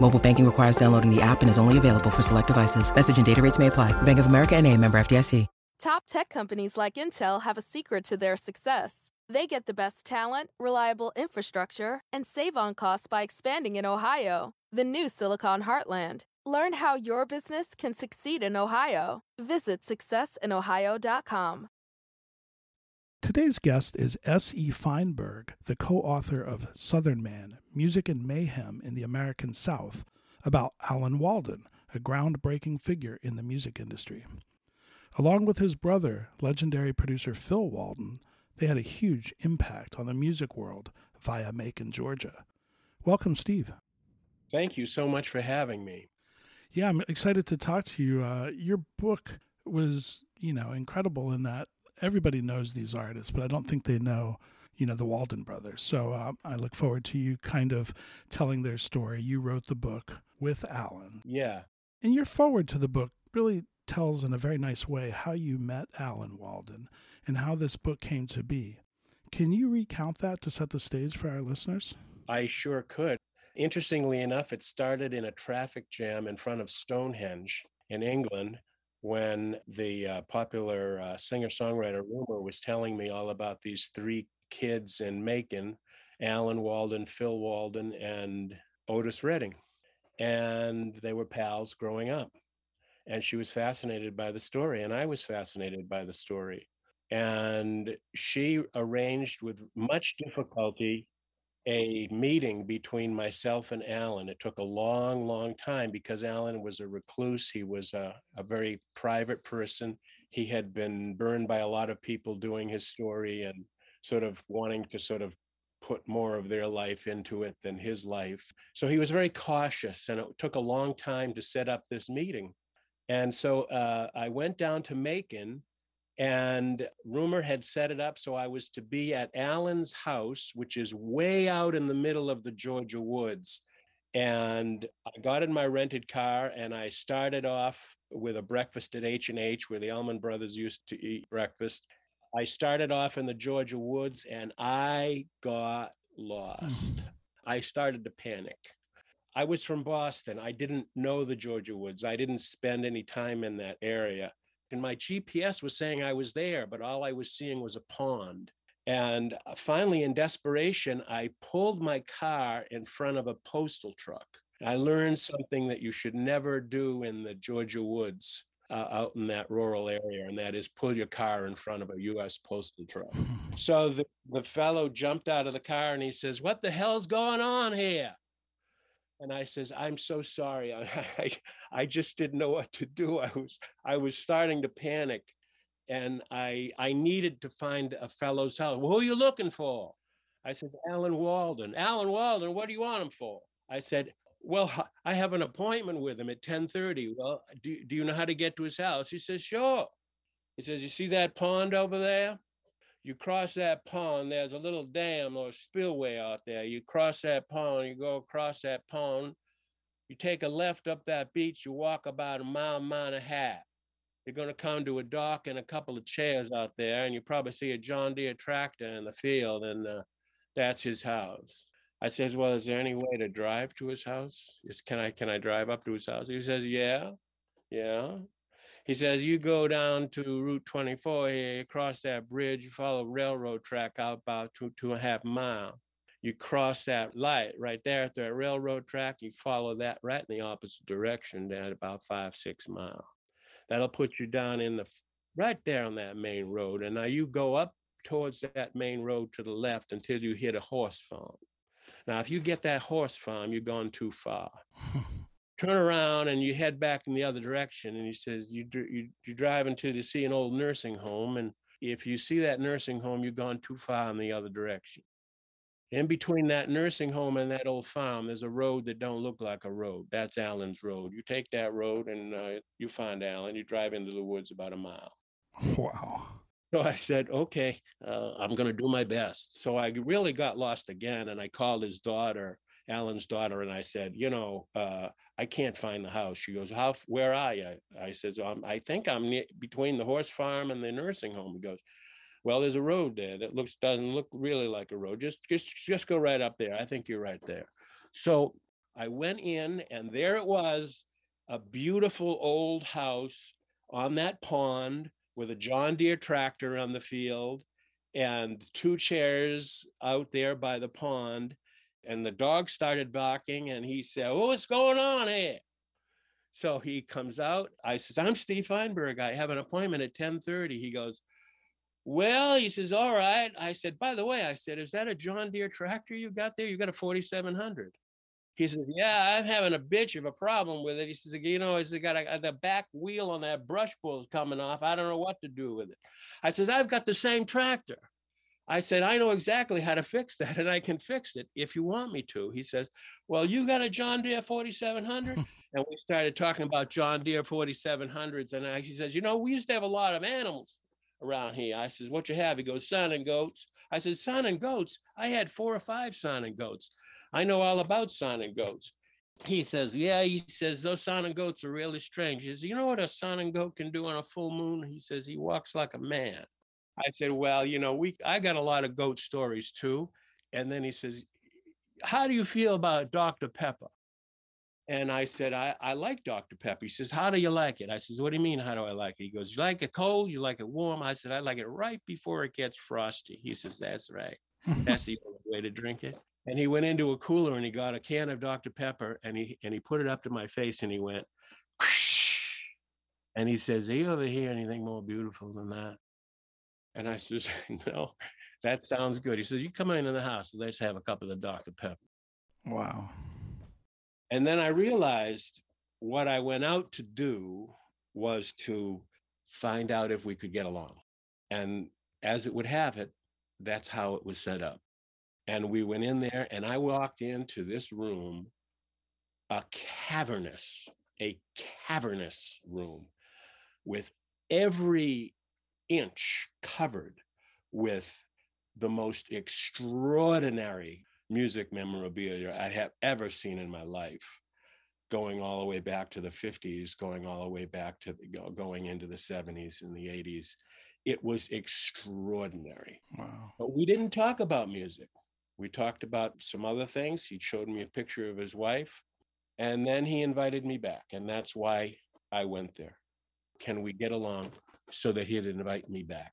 Mobile banking requires downloading the app and is only available for select devices. Message and data rates may apply. Bank of America and a member FDIC. Top tech companies like Intel have a secret to their success. They get the best talent, reliable infrastructure, and save on costs by expanding in Ohio, the new Silicon Heartland. Learn how your business can succeed in Ohio. Visit successinohio.com. Today's guest is S.E. Feinberg, the co author of Southern Man Music and Mayhem in the American South, about Alan Walden, a groundbreaking figure in the music industry. Along with his brother, legendary producer Phil Walden, they had a huge impact on the music world via Macon, Georgia. Welcome, Steve. Thank you so much for having me. Yeah, I'm excited to talk to you. Uh, your book was, you know, incredible in that everybody knows these artists, but I don't think they know, you know, the Walden brothers. So uh, I look forward to you kind of telling their story. You wrote the book with Alan. Yeah. And your forward to the book really tells in a very nice way how you met Alan Walden and how this book came to be. Can you recount that to set the stage for our listeners? I sure could. Interestingly enough, it started in a traffic jam in front of Stonehenge in England when the uh, popular uh, singer songwriter Rumer was telling me all about these three kids in Macon Alan Walden, Phil Walden, and Otis Redding. And they were pals growing up. And she was fascinated by the story, and I was fascinated by the story. And she arranged with much difficulty a meeting between myself and Alan. It took a long, long time because Alan was a recluse. He was a, a very private person. He had been burned by a lot of people doing his story and sort of wanting to sort of put more of their life into it than his life. So he was very cautious, and it took a long time to set up this meeting. And so uh, I went down to Macon and Rumer had set it up so I was to be at Alan's house, which is way out in the middle of the Georgia woods. And I got in my rented car and I started off with a breakfast at H&H where the Allman brothers used to eat breakfast. I started off in the Georgia woods and I got lost. Hmm. I started to panic. I was from Boston. I didn't know the Georgia woods. I didn't spend any time in that area and my GPS was saying I was there, but all I was seeing was a pond. And uh, finally, in desperation, I pulled my car in front of a postal truck. I learned something that you should never do in the Georgia woods uh, out in that rural area, and that is pull your car in front of a U.S. postal truck. So the, the fellow jumped out of the car and he says, What the hell's going on here? And I says, "I'm so sorry. I, I, just didn't know what to do. I was I was starting to panic, and I I needed to find a fellow's house. Well, who are you looking for?" I says, "Alan Walden." Alan Walden. What do you want him for? I said, "Well, I have an appointment with him at 10:30. Well, do do you know how to get to his house?" He says, "Sure." He says, "You see that pond over there?" You cross that pond, there's a little dam or spillway out there. You cross that pond, you go across that pond, you take a left up that beach, you walk about a mile, mile and a half. You're going to come to a dock and a couple of chairs out there, and you probably see a John Deere tractor in the field, and uh, that's his house. I says, "Well, is there any way to drive to his house? Is, can I can I drive up to his house?" He says, "Yeah, yeah." He says, you go down to Route 24 here, you cross that bridge, you follow railroad track out about two, two and a half mile. You cross that light right there at the railroad track, you follow that right in the opposite direction down about five, six mile. That'll put you down in the right there on that main road. And now you go up towards that main road to the left until you hit a horse farm. Now, if you get that horse farm, you've gone too far. Turn around and you head back in the other direction. And he says, you, you, you drive until you see an old nursing home. And if you see that nursing home, you've gone too far in the other direction. In between that nursing home and that old farm, there's a road that don't look like a road. That's Alan's road. You take that road and uh, you find Allen. You drive into the woods about a mile. Wow. So I said, okay, uh, I'm going to do my best. So I really got lost again, and I called his daughter, Alan's daughter, and I said, you know, uh, I can't find the house. She goes, how? Where are you? I said, um, I think I'm near, between the horse farm and the nursing home. He goes, well, there's a road there that looks doesn't look really like a road. Just just just go right up there. I think you're right there. So I went in, and there it was, a beautiful old house on that pond with a John Deere tractor on the field and two chairs out there by the pond. And the dog started barking, and he said, oh, What's going on here? So he comes out. I says, I'm Steve Feinberg. I have an appointment at 10:30. He goes, Well, he says, All right. I said, by the way, I said, Is that a John Deere tractor you got there? You got a 4700. He says, "Yeah, I'm having a bitch of a problem with it." He says, "You know, he's got a, uh, the back wheel on that brush pull is coming off. I don't know what to do with it." I says, "I've got the same tractor." I said, "I know exactly how to fix that, and I can fix it if you want me to." He says, "Well, you got a John Deere 4700?" and we started talking about John Deere 4700s, and I, he says, "You know, we used to have a lot of animals around here." I says, "What you have?" He goes, "Saanen goats." I said, "Saanen goats." I had four or five Saanen goats. I know all about Saanen goats. He says, Yeah, he says, those Saanen goats are really strange. He says, You know what a Saanen goat can do on a full moon? He says, He walks like a man. I said, Well, you know, we I got a lot of goat stories too. And then he says, How do you feel about Dr. Pepper? And I said, I, I like Dr. Pepper. He says, How do you like it? I says, What do you mean, how do I like it? He goes, You like it cold? You like it warm? I said, I like it right before it gets frosty. He says, That's right. That's the only way to drink it. And he went into a cooler and he got a can of Dr. Pepper and he and he put it up to my face and he went, and he says, "Do you ever hear anything more beautiful than that?" And I says, "No, that sounds good." He says, "You come into the house, let's have a couple of the Dr. Pepper." Wow. And then I realized what I went out to do was to find out if we could get along. And as it would have it, that's how it was set up. And we went in there, and I walked into this room, a cavernous, a cavernous room with every inch covered with the most extraordinary music memorabilia I have ever seen in my life, going all the way back to the 50s, going all the way back to the, going into the 70s and the 80s. It was extraordinary. Wow. But we didn't talk about music. We talked about some other things. He showed me a picture of his wife, and then he invited me back. And that's why I went there. Can we get along so that he'd invite me back?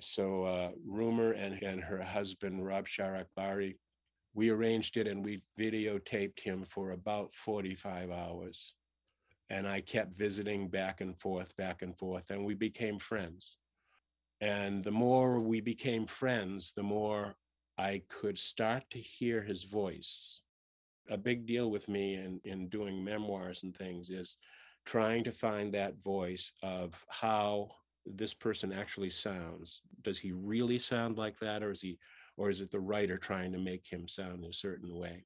So, uh, Rumer and, and her husband, Rob Sharak Bari, we arranged it and we videotaped him for about 45 hours. And I kept visiting back and forth, back and forth, and we became friends. And the more we became friends, the more I could start to hear his voice. A big deal with me in, in doing memoirs and things is trying to find that voice of how this person actually sounds. Does he really sound like that, or is he, or is it the writer trying to make him sound in a certain way?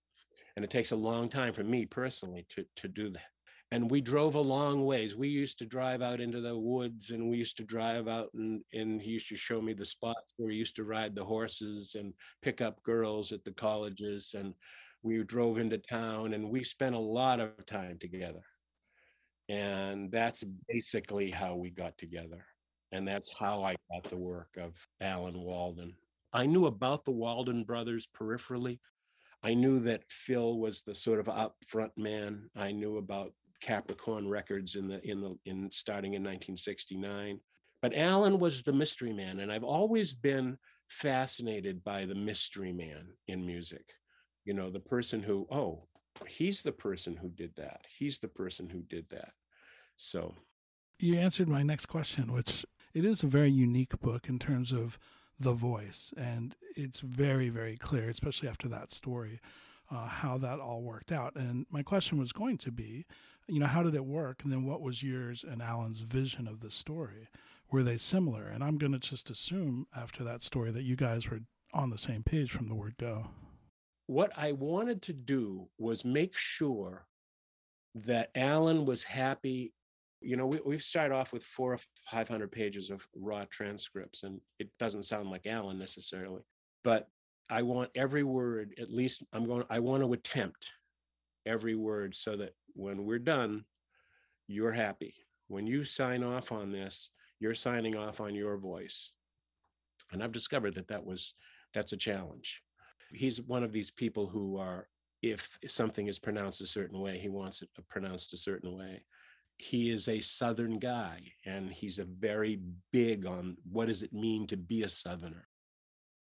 And it takes a long time for me personally to to do that and we drove a long ways. We used to drive out into the woods and we used to drive out and, and he used to show me the spots where he used to ride the horses and pick up girls at the colleges. And we drove into town and we spent a lot of time together. And that's basically how we got together. And that's how I got the work of Alan Walden. I knew about the Walden brothers peripherally. I knew that Phil was the sort of upfront man. I knew about Capricorn Records in the in the in starting in 1969. But Alan was the mystery man, and I've always been fascinated by the mystery man in music. You know, the person who, oh, he's the person who did that. He's the person who did that. So you answered my next question, which it is a very unique book in terms of the voice. And it's very, very clear, especially after that story, uh, how that all worked out. And my question was going to be, you know, how did it work? And then what was yours and Alan's vision of the story? Were they similar? And I'm going to just assume after that story that you guys were on the same page from the word go. What I wanted to do was make sure that Alan was happy. You know, we, we start off with four or 500 pages of raw transcripts, and it doesn't sound like Alan necessarily, but I want every word, at least I'm going, I want to attempt every word so that when we're done, you're happy. When you sign off on this, you're signing off on your voice. And I've discovered that that was, that's a challenge. He's one of these people who are if something is pronounced a certain way, he wants it uh, pronounced a certain way. He is a Southern guy, and he's a very big on what does it mean to be a Southerner?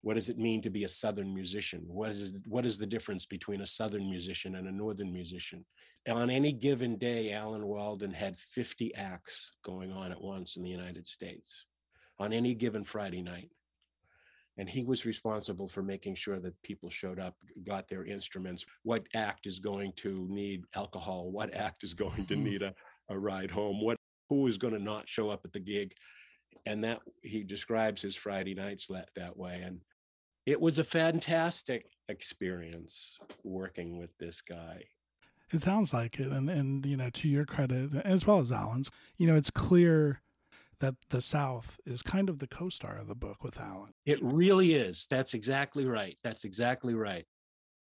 What does it mean to be a Southern musician? What is what is the difference between a Southern musician and a Northern musician? On any given day, Alan Walden had 50 acts going on at once in the United States on any given Friday night and he was responsible for making sure that people showed up got their instruments what act is going to need alcohol what act is going to need a, a ride home what who is going to not show up at the gig. And that he describes his friday nights that, that way and it was a fantastic experience working with this guy. It sounds like it and and you know to your credit as well as alan's you know it's clear that the South is kind of the co-star of the book with Alan. It really is. That's exactly right. That's exactly right.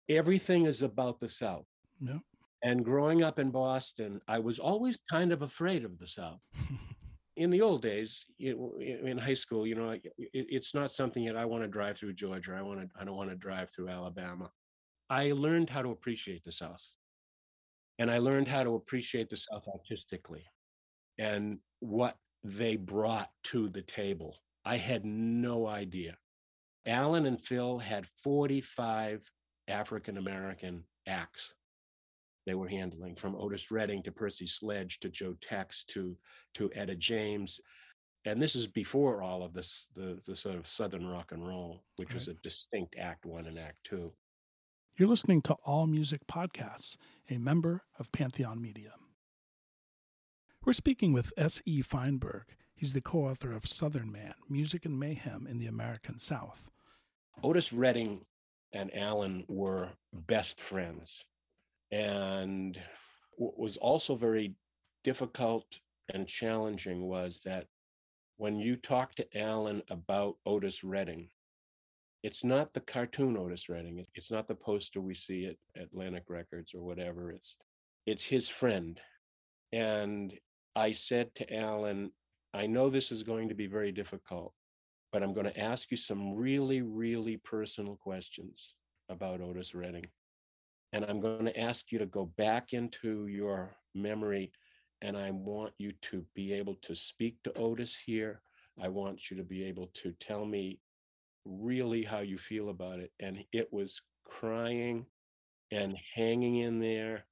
Everything is about the South. Yeah. And growing up in Boston, I was always kind of afraid of the South. in the old days, in high school, you know, it's not something that I want to drive through Georgia. I want to. I don't want to drive through Alabama. I learned how to appreciate the South, and I learned how to appreciate the South artistically, and what they brought to the table. I had no idea. Alan and Phil had 45 African American acts they were handling, from Otis Redding to Percy Sledge to Joe Tex to, to Etta James. And this is before all of this, the, the sort of Southern rock and roll, which right. was a distinct Act One and Act Two. You're listening to All Music Podcasts, a member of Pantheon Media. We're speaking with S.E. Feinberg. He's the co author of Southern Man Music and Mayhem in the American South. Otis Redding and Alan were best friends. And what was also very difficult and challenging was that when you talk to Alan about Otis Redding, it's not the cartoon Otis Redding. It's not the poster we see at Atlantic Records or whatever. It's it's his friend. And I said to Alan, I know this is going to be very difficult, but I'm going to ask you some really, really personal questions about Otis Redding. And I'm going to ask you to go back into your memory, and I want you to be able to speak to Otis here. I want you to be able to tell me really how you feel about it. And it was crying and hanging in there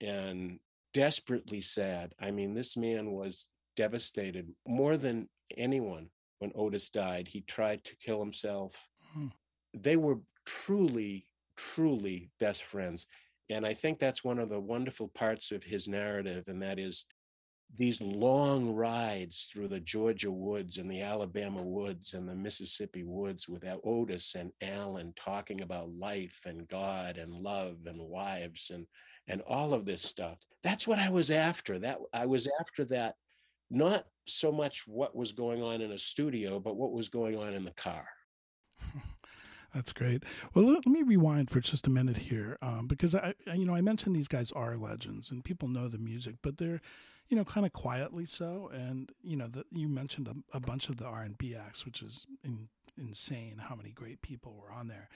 and desperately sad. I mean, this man was devastated more than anyone when Otis died. He tried to kill himself. Hmm. They were truly, truly best friends. And I think that's one of the wonderful parts of his narrative, and that is these long rides through the Georgia woods and the Alabama woods and the Mississippi woods with Otis and Alan talking about life and God and love and wives and and all of this stuff. That's what I was after. That I was after that, not so much what was going on in a studio, but what was going on in the car. That's great. Well, let, me rewind for just a minute here, um, because I, you know, I mentioned these guys are legends and people know the music, but they're, you know, kind of quietly so. And you know, the, you mentioned a, a, bunch of the R and B acts, which is in, insane. How many great people were on there?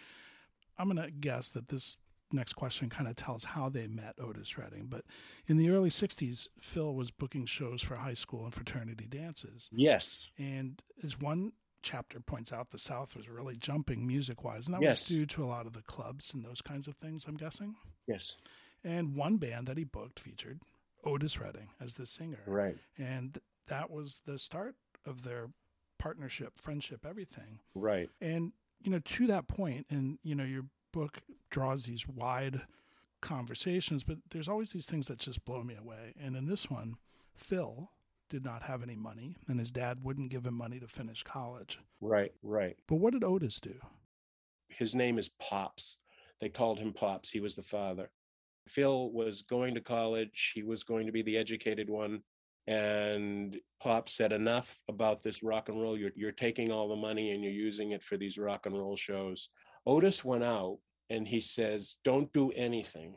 I'm gonna guess that this next question kind of tells how they met Otis Redding. But in the early 60s, Phil was booking shows for high school and fraternity dances. Yes. And as one chapter points out, the South was really jumping music wise. And that yes. was due to a lot of the clubs and those kinds of things, I'm guessing. Yes. And one band that he booked featured Otis Redding as the singer. Right. And that was the start of their partnership, friendship, everything. Right. And, you know, to that point, and, you know, your book draws these wide conversations, but there's always these things that just blow me away. And in this one, Phil did not have any money, and his dad wouldn't give him money to finish college. Right, right. But what did Otis do? His name is Pops. They called him Pops. He was the father. Phil was going to college. He was going to be the educated one. And Pop said, Enough about this rock and roll. You're, you're taking all the money and you're using it for these rock and roll shows. Otis went out and he says, Don't do anything.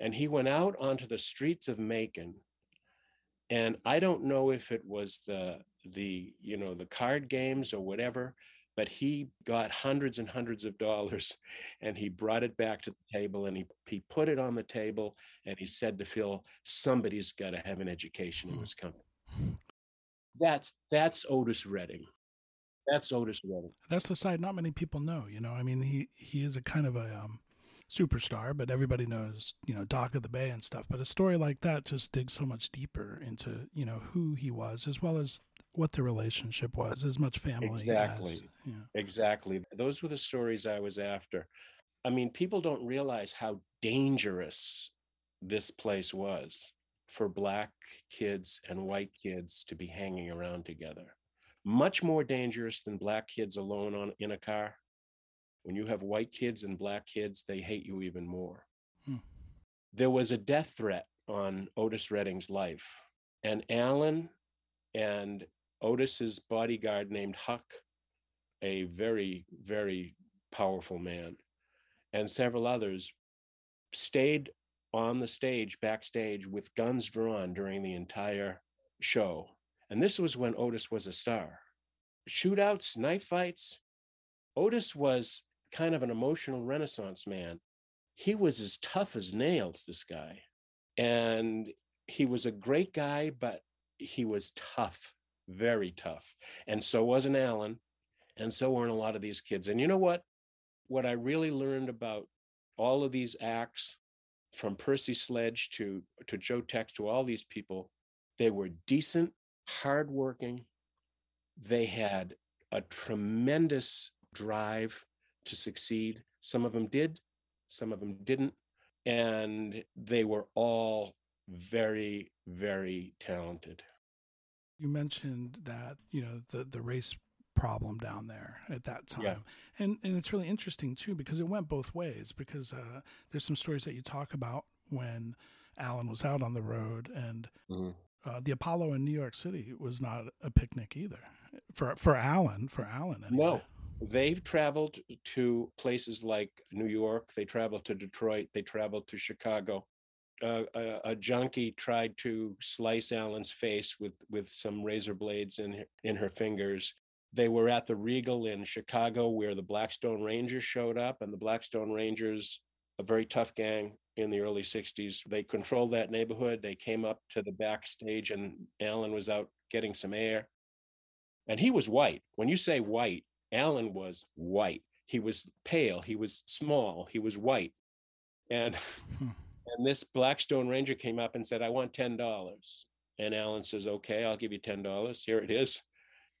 And he went out onto the streets of Macon. And I don't know if it was the the you know the card games or whatever, but he got hundreds and hundreds of dollars and he brought it back to the table and he, he put it on the table and he said to Phil, somebody's got to have an education in hmm. this company. That's that's Otis Redding. That's Otis Redding. That's the side not many people know. You know, I mean, he he is a kind of a um, superstar, but everybody knows you know Dock of the Bay and stuff. But a story like that just digs so much deeper into you know who he was as well as what the relationship was, as much family. Exactly. As, yeah. Exactly. Those were the stories I was after. I mean, people don't realize how dangerous this place was for black kids and white kids to be hanging around together. Much more dangerous than black kids alone on in a car. When you have white kids and black kids, they hate you even more. Hmm. There was a death threat on Otis Redding's life, and Alan and Otis's bodyguard named Huck, a very, very powerful man, and several others stayed on the stage, backstage, with guns drawn during the entire show. And this was when Otis was a star. Shootouts, knife fights. Otis was kind of an emotional renaissance man. He was as tough as nails, this guy. And he was a great guy, but he was tough very tough. And so wasn't Alan. And so weren't a lot of these kids. And you know what? What I really learned about all of these acts, from Percy Sledge to, to Joe Tex to all these people, they were decent, hardworking. They had a tremendous drive to succeed. Some of them did, some of them didn't. And they were all very, very talented you mentioned that you know the the race problem down there at that time yeah. and and it's really interesting too because it went both ways because uh, there's some stories that you talk about when alan was out on the road and mm-hmm. Uh, the apollo in new york city was not a picnic either for for alan for alan anyway. no they've traveled to places like new york they traveled to detroit they traveled to chicago a, a, junkie tried to slice Alan's face with with some razor blades in her, in her fingers. They were at the Regal in Chicago where the Blackstone Rangers showed up, and the Blackstone Rangers, a very tough gang in the early 60s, they controlled that neighborhood. They came up to the backstage, and Alan was out getting some air. And he was white. When you say white, Alan was white. He was pale. He was small. He was white. And hmm. And this Blackstone Ranger came up and said, I want $10. And Alan says, okay, I'll give you $10. Here it is.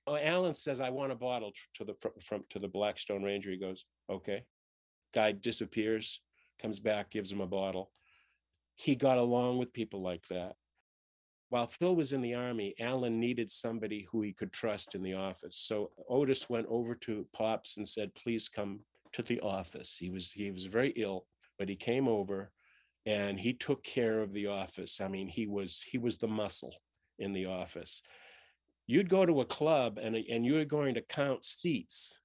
Oh, Alan says, I want a bottle to the from to the Blackstone Ranger. He goes, okay. Guy disappears, comes back, gives him a bottle. He got along with people like that. While Phil was in the army, Alan needed somebody who he could trust in the office. So Otis went over to Pops and said, please come to the office. He was he was very ill, but he came over and he took care of the office i mean he was he was the muscle in the office you'd go to a club and and you're going to count seats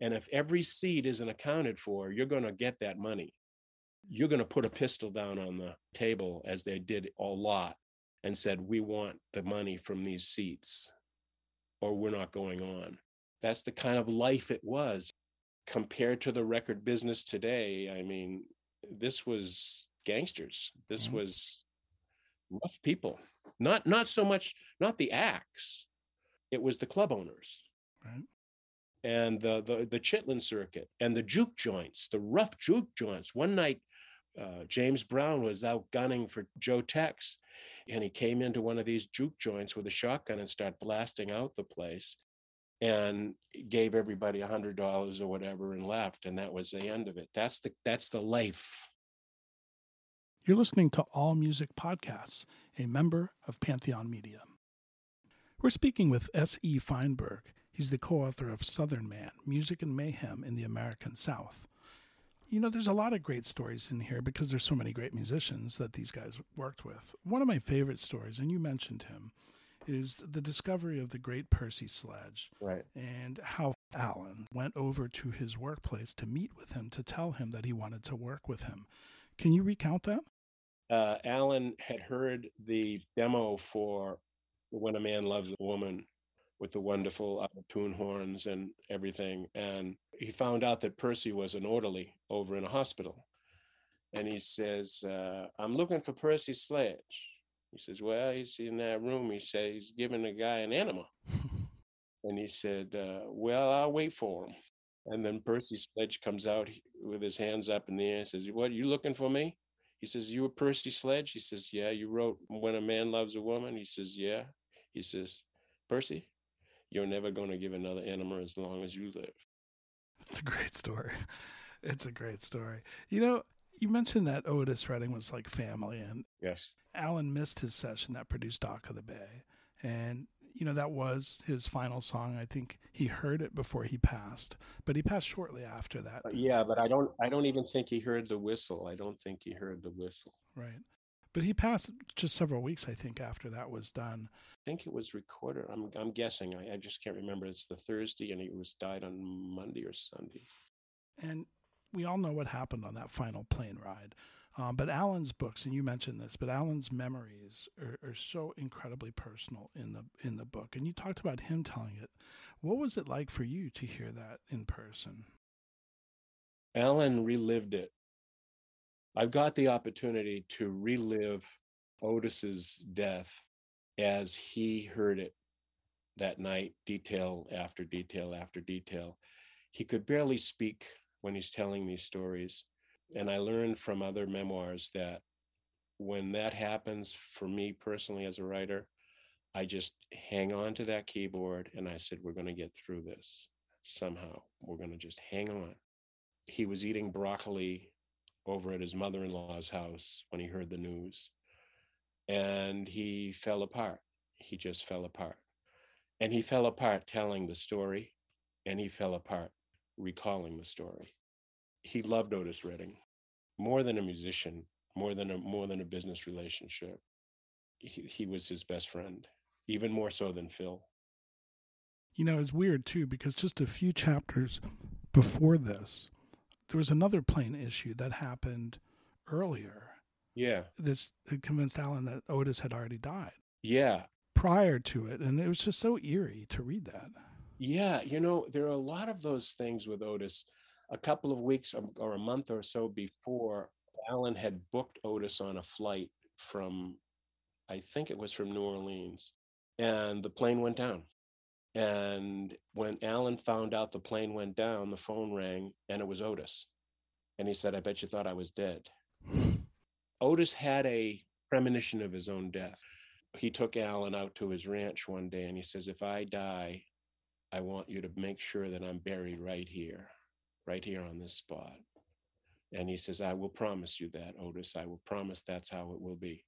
and if every seat isn't accounted for you're going to get that money you're going to put a pistol down on the table as they did a lot and said we want the money from these seats or we're not going on that's the kind of life it was compared to the record business today i mean this was gangsters. This mm-hmm. was rough people. Not not so much not the acts. It was the club owners. Right. And the, the the Chitlin circuit and the juke joints, the rough juke joints. One night, uh, James Brown was out gunning for Joe Tex, and he came into one of these juke joints with a shotgun and started blasting out the place. and gave everybody a hundred dollars or whatever and left and that was the end of it. That's the that's the life. You're listening to all music podcasts a member of pantheon media. We're speaking with s.e feinberg. He's the co-author of southern man music and mayhem in the american south you know there's a lot of great stories in here because there's so many great musicians that these guys worked with one of my favorite stories and you mentioned him is the discovery of the great Percy Sledge. Right. And how Alan went over to his workplace to meet with him to tell him that he wanted to work with him. Can you recount that? Uh, Alan had heard the demo for When a Man Loves a Woman with the wonderful tune horns and everything. And he found out that Percy was an orderly over in a hospital. And he says, uh, I'm looking for Percy Sledge. He says, Well, he's in that room. He says he's giving a guy an enema. and he said, uh, Well, I'll wait for him. And then Percy Sledge comes out with his hands up in the air and says, What, you looking for me? He says, You were Percy Sledge? He says, Yeah. You wrote When a Man Loves a Woman? He says, Yeah. He says, Percy, you're never going to give another enema as long as you live. It's a great story. It's a great story. You know, you mentioned that Otis Redding was like family, and yes, Alan missed his session that produced Dock of the Bay, and you know that was his final song. I think he heard it before he passed, but he passed shortly after that. Uh, yeah, but I don't. I don't even think he heard the whistle. I don't think he heard the whistle. Right, but he passed just several weeks, I think, after that was done. I think it was recorded. I'm I'm guessing. I, I just can't remember. It's the Thursday, and he was died on Monday or Sunday. And we all know what happened on that final plane ride. Um, but Alan's books, and you mentioned this, but Alan's memories are, are, so incredibly personal in the in the book. And you talked about him telling it. What was it like for you to hear that in person? Alan relived it. I've got the opportunity to relive Otis's death as he heard it that night, detail after detail after detail. He could barely speak when he's telling these stories. And I learned from other memoirs that when that happens for me personally as a writer, I just hang on to that keyboard and I said, We're going to get through this somehow. We're going to just hang on. He was eating broccoli over at his mother in law's house when he heard the news. And he fell apart. He just fell apart. And he fell apart telling the story, and he fell apart recalling the story. He loved Otis Redding more than a musician, more than a more than a business relationship. He, he was his best friend, even more so than Phil. You know, it's weird too because just a few chapters before this, there was another plane issue that happened earlier. Yeah. This convinced Alan that Otis had already died. Yeah. Prior to it. And it was just so eerie to read that. Yeah, you know, there are a lot of those things with Otis. A couple of weeks um, or a month or so before, Alan had booked Otis on a flight from, I think it was from New Orleans, and the plane went down. And when Alan found out the plane went down, the phone rang and it was Otis. And he said, I bet you thought I was dead. Otis had a premonition of his own death. He took Alan out to his ranch one day and he says, If I die, I want you to make sure that I'm buried right here, right here on this spot. And he says, I will promise you that, Otis. I will promise that's how it will be.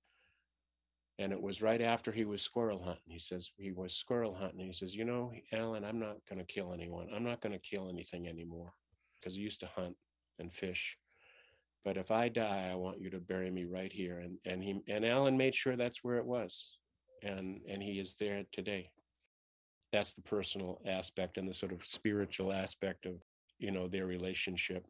And it was right after he was squirrel hunting. He says, he was squirrel hunting. He says, You know, Alan, I'm not going to kill anyone. I'm not going to kill anything anymore because I used to hunt and fish. But if I die, I want you to bury me right here. And, and he and Alan made sure that's where it was. And and he is there today that's the personal aspect and the sort of spiritual aspect of you know their relationship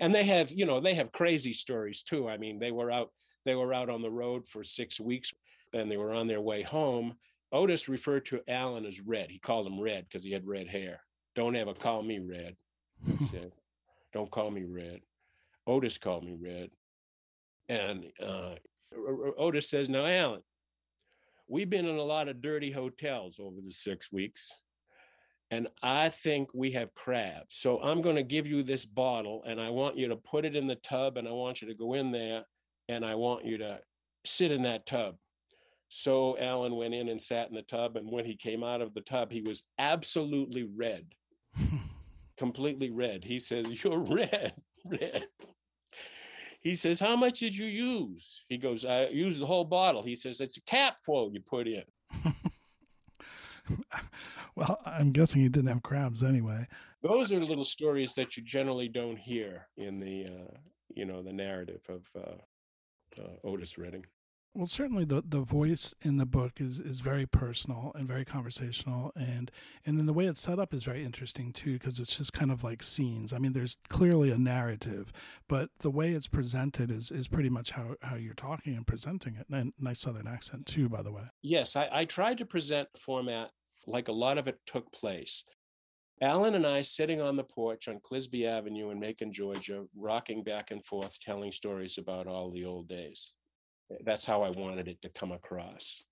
and they have you know they have crazy stories too i mean they were out they were out on the road for six weeks and they were on their way home. Otis referred to alan as red. He called him red because he had red hair. Don't ever call me red he said. Don't call me red. Otis called me red. And uh, otis says now alan we've been in a lot of dirty hotels over the six weeks and I think we have crabs. So I'm going to give you this bottle and I want you to put it in the tub and I want you to go in there and I want you to sit in that tub So Alan went in and sat in the tub. And when he came out of the tub, he was absolutely red, completely red. He says, You're red, red. He says, How much did you use? He goes, I used the whole bottle. He says, It's a capful you put in. well, I'm guessing he didn't have crabs anyway. Those are little stories that you generally don't hear in the, uh, you know, the narrative of uh, Uh, Otis Redding. Well, certainly the, the voice in the book is, is very personal and very conversational, and and then the way it's set up is very interesting too because it's just kind of like scenes. I mean, there's clearly a narrative, but the way it's presented is is pretty much how, how you're talking and presenting it. And nice Southern accent too, by the way. Yes, I, I tried to present format like a lot of it took place. Alan and I sitting on the porch on Clisby Avenue in Macon, Georgia, rocking back and forth, telling stories about all the old days that's how I wanted it to come across.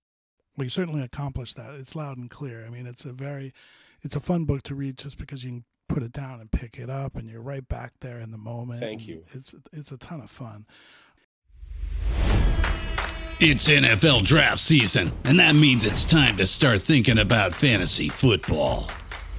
Well, you certainly accomplished that. It's loud and clear. I mean, it's a very, it's a fun book to read just because you can put it down and pick it up, and you're right back there in the moment. Thank you. It's it's a ton of fun. It's NFL draft season, and that means it's time to start thinking about fantasy football.